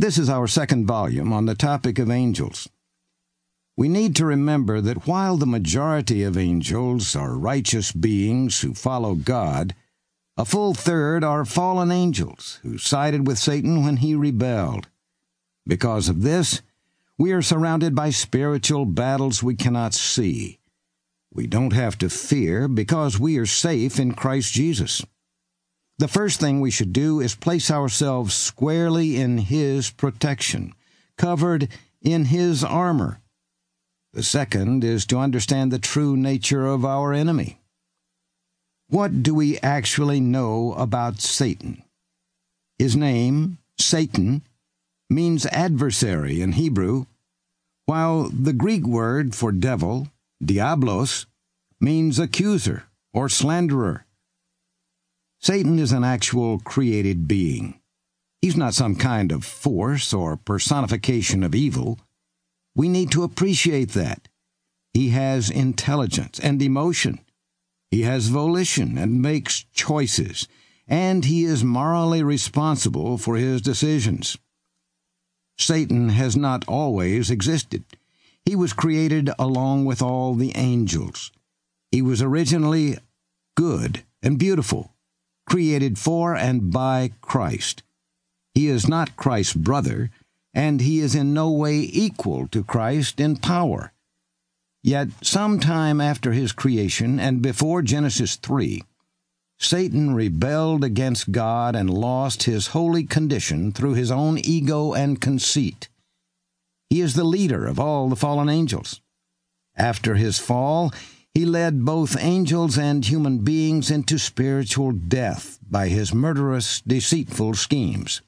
This is our second volume on the topic of angels. We need to remember that while the majority of angels are righteous beings who follow God, a full third are fallen angels who sided with Satan when he rebelled. Because of this, we are surrounded by spiritual battles we cannot see. We don't have to fear because we are safe in Christ Jesus. The first thing we should do is place ourselves squarely in His protection, covered in His armor. The second is to understand the true nature of our enemy. What do we actually know about Satan? His name, Satan, means adversary in Hebrew, while the Greek word for devil, diabolos, means accuser or slanderer. Satan is an actual created being. He's not some kind of force or personification of evil. We need to appreciate that. He has intelligence and emotion. He has volition and makes choices, and he is morally responsible for his decisions. Satan has not always existed. He was created along with all the angels. He was originally good and beautiful created for and by Christ. He is not Christ's brother, and he is in no way equal to Christ in power. Yet, some time after his creation and before Genesis 3, Satan rebelled against God and lost his holy condition through his own ego and conceit. He is the leader of all the fallen angels. After his fall, he led both angels and human beings into spiritual death by his murderous, deceitful schemes.